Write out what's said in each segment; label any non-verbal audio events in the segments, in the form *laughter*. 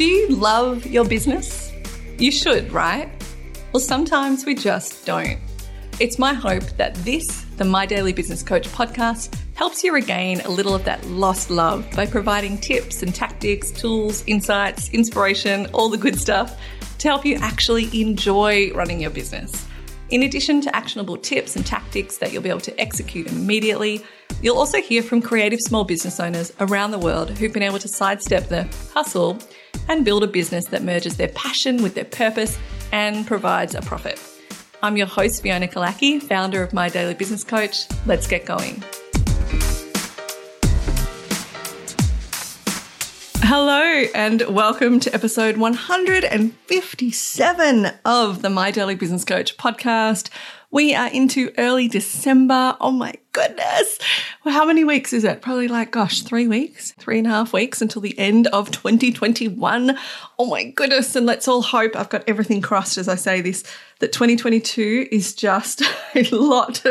Do you love your business? You should, right? Well, sometimes we just don't. It's my hope that this, the My Daily Business Coach podcast, helps you regain a little of that lost love by providing tips and tactics, tools, insights, inspiration, all the good stuff to help you actually enjoy running your business. In addition to actionable tips and tactics that you'll be able to execute immediately, you'll also hear from creative small business owners around the world who've been able to sidestep the hustle and build a business that merges their passion with their purpose and provides a profit. I'm your host, Fiona Killackey, founder of My Daily Business Coach. Let's get going. Hello, and welcome to episode 157 of the My Daily Business Coach podcast. We are into early December. Oh my goodness. Well, how many weeks is it? Probably like, gosh, three weeks, three and a half weeks until the end of 2021. Oh my goodness. And let's all hope I've got everything crossed as I say this, that 2022 is just *laughs* a lot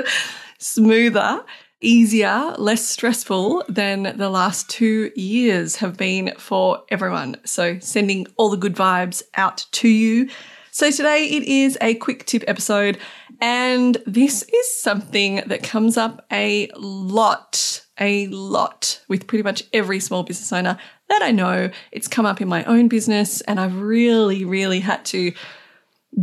smoother easier, less stressful than the last two years have been for everyone. So, sending all the good vibes out to you. So, today it is a quick tip episode, and this is something that comes up a lot, a lot with pretty much every small business owner that I know. It's come up in my own business, and I've really, really had to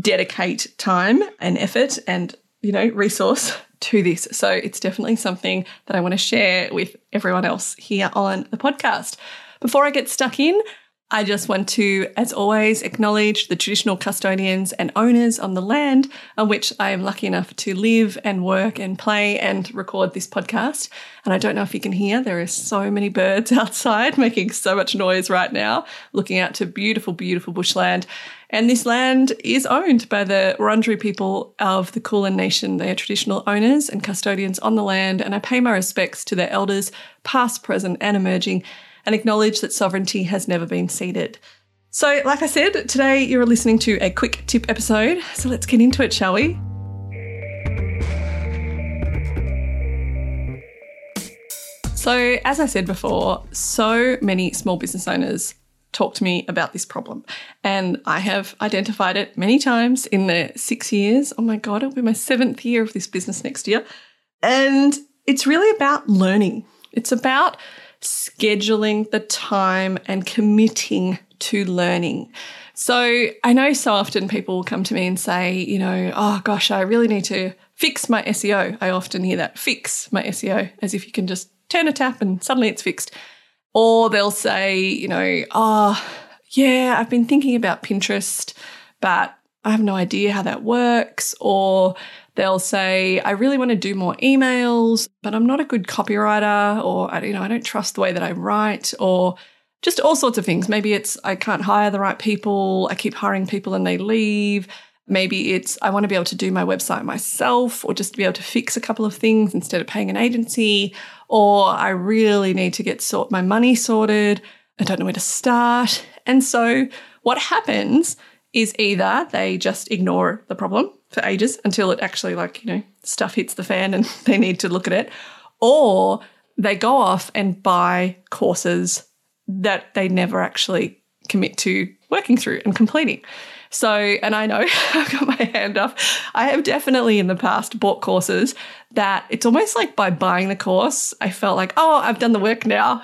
dedicate time and effort and you know resource to this. So it's definitely something that I want to share with everyone else here on the podcast. Before I get stuck in, I just want to, as always, acknowledge the traditional custodians and owners on the land on which I am lucky enough to live and work and play and record this podcast. And I don't know if you can hear, there are so many birds *laughs* outside making so much noise right now, looking out to beautiful, beautiful bushland. And this land is owned by the Wurundjeri people of the Kulin Nation. They are traditional owners and custodians on the land, and I pay my respects to their elders, past, present, and emerging and acknowledge that sovereignty has never been ceded. So, like I said, today you're listening to a quick tip episode. So, let's get into it, shall we? So, as I said before, so many small business owners talk to me about this problem. And I have identified it many times in the six years. Oh my God, it'll be my seventh year of this business next year. And it's really about learning. It's about scheduling the time and committing to learning. So I know so often people will come to me and say, you know, oh gosh, I really need to fix my SEO. I often hear that fix my SEO as if you can just turn a tap and suddenly it's fixed. Or they'll say, you know, oh, yeah, I've been thinking about Pinterest, but I have no idea how that works. Or they'll say, I really want to do more emails, but I'm not a good copywriter, or you know, I don't trust the way that I write, or just all sorts of things. Maybe it's I can't hire the right people, I keep hiring people and they leave. Maybe it's I want to be able to do my website myself or just to be able to fix a couple of things instead of paying an agency. Or I really need to get sort my money sorted. I don't know where to start. And so what happens is either they just ignore the problem for ages until it actually, like, you know, stuff hits the fan and *laughs* they need to look at it, or they go off and buy courses that they never actually commit to working through and completing. So, and I know *laughs* I've got my hand up. I have definitely in the past bought courses that it's almost like by buying the course, I felt like, oh, I've done the work now.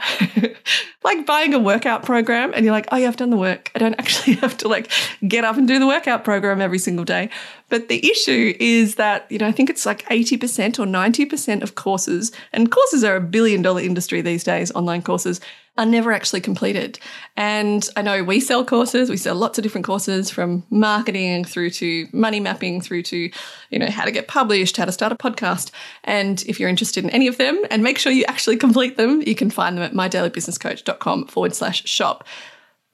*laughs* like buying a workout program and you're like, oh, yeah, I've done the work. I don't *laughs* actually have to like get up and do the workout program every single day. But the issue is that, you know, I think it's like 80% or 90% of courses, and courses are a billion dollar industry these days, online courses, are never actually completed. And I know we sell courses, we sell lots of different courses from marketing through to money mapping through to, you know, how to get published, how to start a podcast. And if you're interested in any of them and make sure you actually complete them, you can find them at mydailybusinesscoach.com forward slash shop.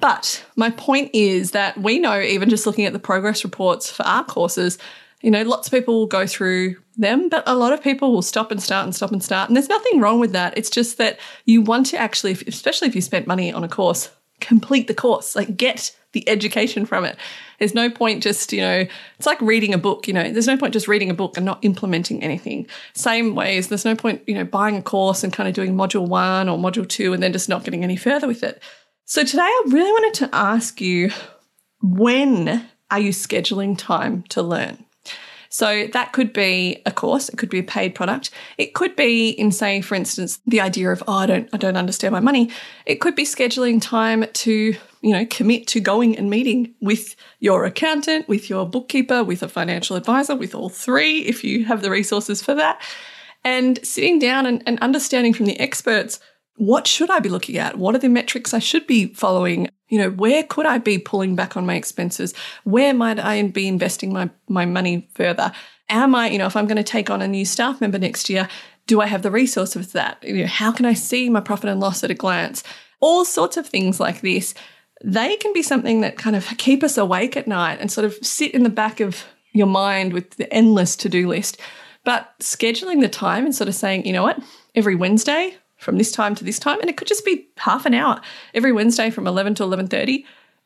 But my point is that we know, even just looking at the progress reports for our courses, you know, lots of people will go through them, but a lot of people will stop and start and stop and start. And there's nothing wrong with that. It's just that you want to actually, especially if you spent money on a course, complete the course, like get the education from it. There's no point just, you know, it's like reading a book, you know, there's no point just reading a book and not implementing anything. Same ways, there's no point, you know, buying a course and kind of doing module one or module two and then just not getting any further with it. So today I really wanted to ask you when are you scheduling time to learn? So that could be a course, it could be a paid product. It could be in say for instance the idea of oh I don't I don't understand my money. It could be scheduling time to, you know, commit to going and meeting with your accountant, with your bookkeeper, with a financial advisor, with all three if you have the resources for that. And sitting down and, and understanding from the experts what should I be looking at? What are the metrics I should be following? You know, where could I be pulling back on my expenses? Where might I be investing my, my money further? Am I, you know, if I'm going to take on a new staff member next year, do I have the resources for that? You know, how can I see my profit and loss at a glance? All sorts of things like this. They can be something that kind of keep us awake at night and sort of sit in the back of your mind with the endless to do list. But scheduling the time and sort of saying, you know what, every Wednesday from this time to this time and it could just be half an hour every wednesday from 11 to 11.30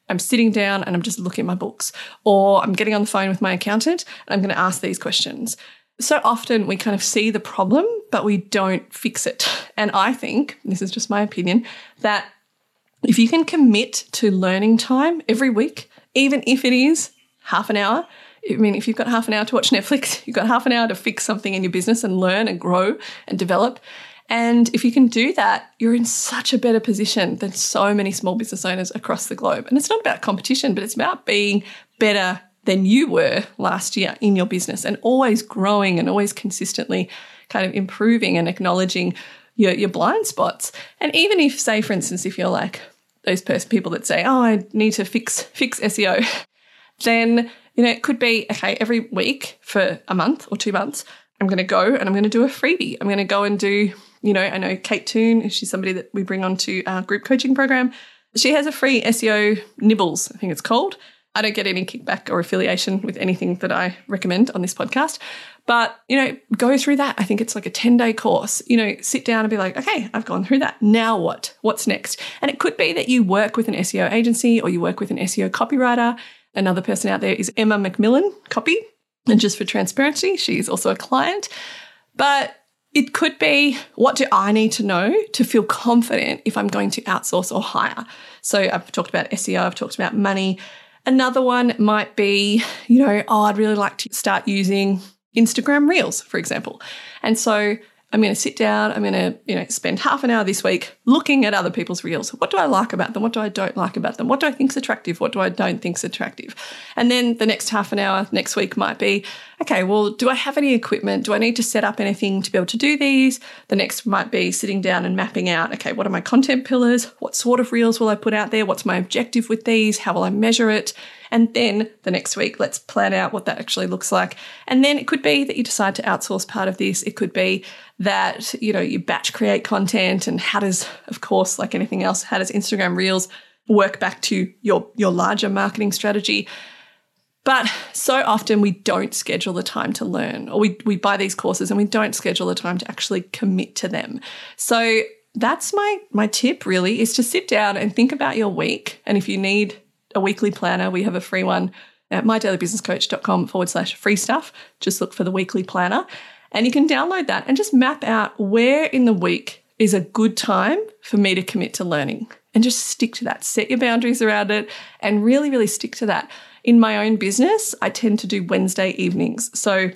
i'm sitting down and i'm just looking at my books or i'm getting on the phone with my accountant and i'm going to ask these questions so often we kind of see the problem but we don't fix it and i think this is just my opinion that if you can commit to learning time every week even if it is half an hour I mean, if you've got half an hour to watch Netflix, *laughs* you've got half an hour to fix something in your business and learn and grow and develop. And if you can do that, you're in such a better position than so many small business owners across the globe. And it's not about competition, but it's about being better than you were last year in your business and always growing and always consistently kind of improving and acknowledging your, your blind spots. And even if, say, for instance, if you're like those people that say, oh, I need to fix fix SEO, *laughs* then you know, it could be okay, every week for a month or two months, I'm going to go and I'm going to do a freebie. I'm going to go and do you know, I know Kate Toon, she's somebody that we bring onto our group coaching program. She has a free SEO nibbles, I think it's called. I don't get any kickback or affiliation with anything that I recommend on this podcast. But, you know, go through that. I think it's like a 10 day course. You know, sit down and be like, okay, I've gone through that. Now what? What's next? And it could be that you work with an SEO agency or you work with an SEO copywriter. Another person out there is Emma McMillan, copy. And just for transparency, she's also a client. But it could be what do I need to know to feel confident if I'm going to outsource or hire? So I've talked about SEO, I've talked about money. Another one might be, you know, oh, I'd really like to start using Instagram Reels, for example. And so I'm going to sit down, I'm going to, you know, spend half an hour this week looking at other people's reels. What do I like about them? What do I don't like about them? What do I think's attractive? What do I don't think's attractive? And then the next half an hour next week might be, okay, well, do I have any equipment? Do I need to set up anything to be able to do these? The next might be sitting down and mapping out, okay, what are my content pillars? What sort of reels will I put out there? What's my objective with these? How will I measure it? And then the next week, let's plan out what that actually looks like. And then it could be that you decide to outsource part of this. It could be that, you know, you batch create content and how does, of course, like anything else, how does Instagram Reels work back to your, your larger marketing strategy? But so often we don't schedule the time to learn, or we, we buy these courses and we don't schedule the time to actually commit to them. So that's my my tip really is to sit down and think about your week. And if you need a weekly planner. We have a free one at mydailybusinesscoach.com forward slash free stuff. Just look for the weekly planner and you can download that and just map out where in the week is a good time for me to commit to learning and just stick to that. Set your boundaries around it and really, really stick to that. In my own business, I tend to do Wednesday evenings. So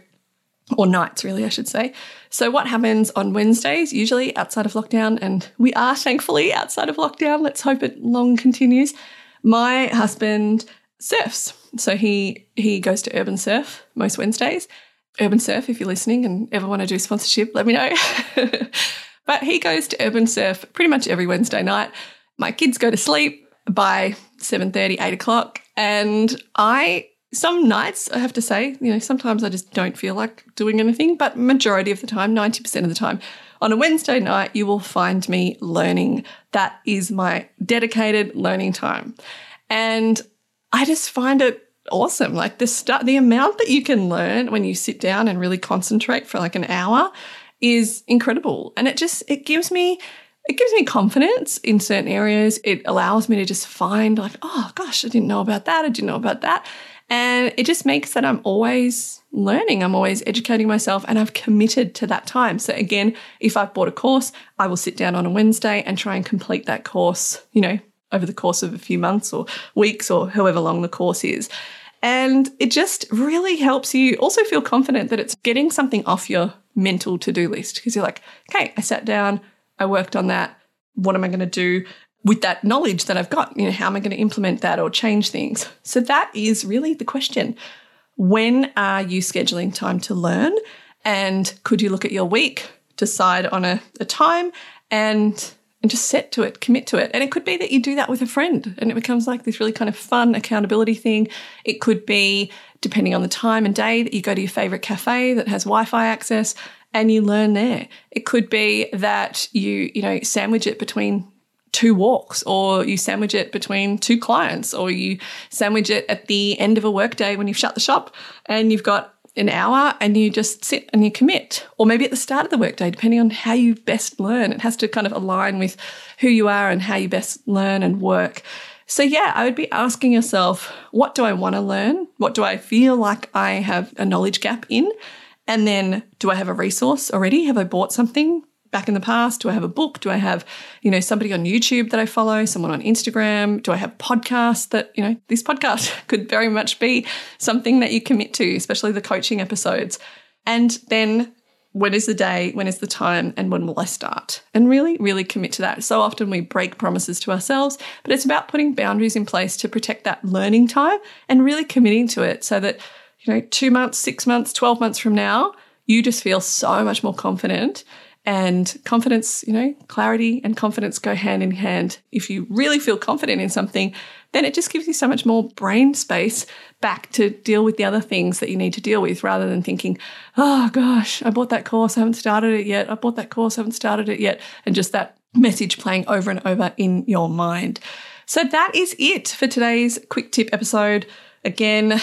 or nights, really, I should say. So, what happens on Wednesdays, usually outside of lockdown, and we are thankfully outside of lockdown, let's hope it long continues, my husband surfs. So he he goes to Urban Surf most Wednesdays. Urban Surf, if you're listening and ever want to do sponsorship, let me know. *laughs* but he goes to Urban Surf pretty much every Wednesday night. My kids go to sleep by 7.30, 8 o'clock. And I some nights I have to say, you know, sometimes I just don't feel like doing anything, but majority of the time, 90% of the time, on a Wednesday night, you will find me learning. That is my dedicated learning time. And I just find it awesome. Like the start, the amount that you can learn when you sit down and really concentrate for like an hour is incredible. And it just, it gives me, it gives me confidence in certain areas. It allows me to just find like, oh gosh, I didn't know about that. I didn't know about that. And it just makes that I'm always learning, I'm always educating myself, and I've committed to that time. So, again, if I've bought a course, I will sit down on a Wednesday and try and complete that course, you know, over the course of a few months or weeks or however long the course is. And it just really helps you also feel confident that it's getting something off your mental to do list because you're like, okay, I sat down, I worked on that. What am I going to do with that knowledge that I've got? You know, how am I going to implement that or change things? So that is really the question. When are you scheduling time to learn? And could you look at your week, decide on a, a time, and and just set to it, commit to it. And it could be that you do that with a friend and it becomes like this really kind of fun accountability thing. It could be, depending on the time and day, that you go to your favorite cafe that has Wi Fi access and you learn there. It could be that you, you know, sandwich it between two walks or you sandwich it between two clients or you sandwich it at the end of a workday when you've shut the shop and you've got an hour and you just sit and you commit. Or maybe at the start of the workday, depending on how you best learn. It has to kind of align with who you are and how you best learn and work. So, yeah, I would be asking yourself, what do I want to learn? What do I feel like I have a knowledge gap in? And then, do I have a resource already? Have I bought something? Back in the past? Do I have a book? Do I have, you know, somebody on YouTube that I follow, someone on Instagram? Do I have podcasts that, you know, this podcast *laughs* could very much be something that you commit to, especially the coaching episodes. And then when is the day, when is the time, and when will I start? And really, really commit to that. So often we break promises to ourselves, but it's about putting boundaries in place to protect that learning time and really committing to it so that, you know, two months, six months, 12 months from now, you just feel so much more confident and confidence, you know, clarity and confidence go hand in hand. If you really feel confident in something, then it just gives you so much more brain space back to deal with the other things that you need to deal with rather than thinking, oh gosh, I bought that course, I haven't started it yet. I bought that course, I haven't started it yet. And just that message playing over and over in your mind. So that is it for today's quick tip episode. Again,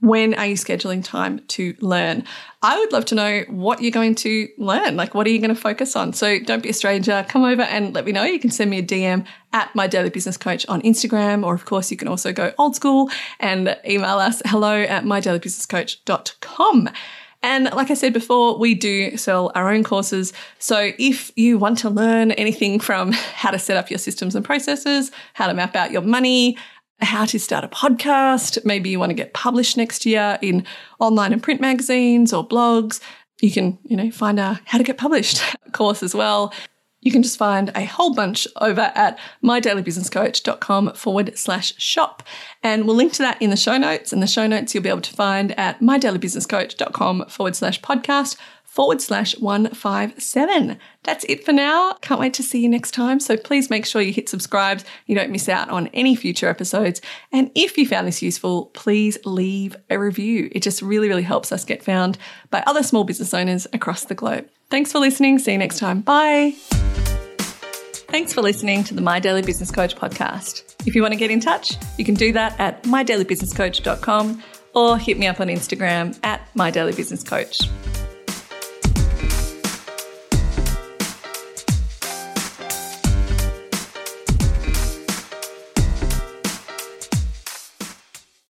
when are you scheduling time to learn? I would love to know what you're going to learn. Like, what are you going to focus on? So don't be a stranger. Come over and let me know. You can send me a DM at my daily business coach on Instagram, or of course, you can also go old school and email us hello at mydailybusinesscoach.com. And like I said before, we do sell our own courses. So if you want to learn anything from *laughs* how to set up your systems and processes, how to map out your money, how to start a podcast. Maybe you want to get published next year in online and print magazines or blogs. You can, you know, find a how to get published *laughs* course as well. You can just find a whole bunch over at mydailybusinesscoach.com forward slash shop. And we'll link to that in the show notes. And the show notes you'll be able to find at mydailybusinesscoach.com forward slash podcast forward slash 157. That's it for now. Can't wait to see you next time. So please make sure you hit subscribe. You don't miss out on any future episodes. And if you found this useful, please leave a review. It just really, really helps us get found by other small business owners across the globe. Thanks for listening. See you next time. Bye. Thanks for listening to the My Daily Business Coach podcast. If you want to get in touch, you can do that at mydailybusinesscoach.com or hit me up on Instagram at mydailybusinesscoach.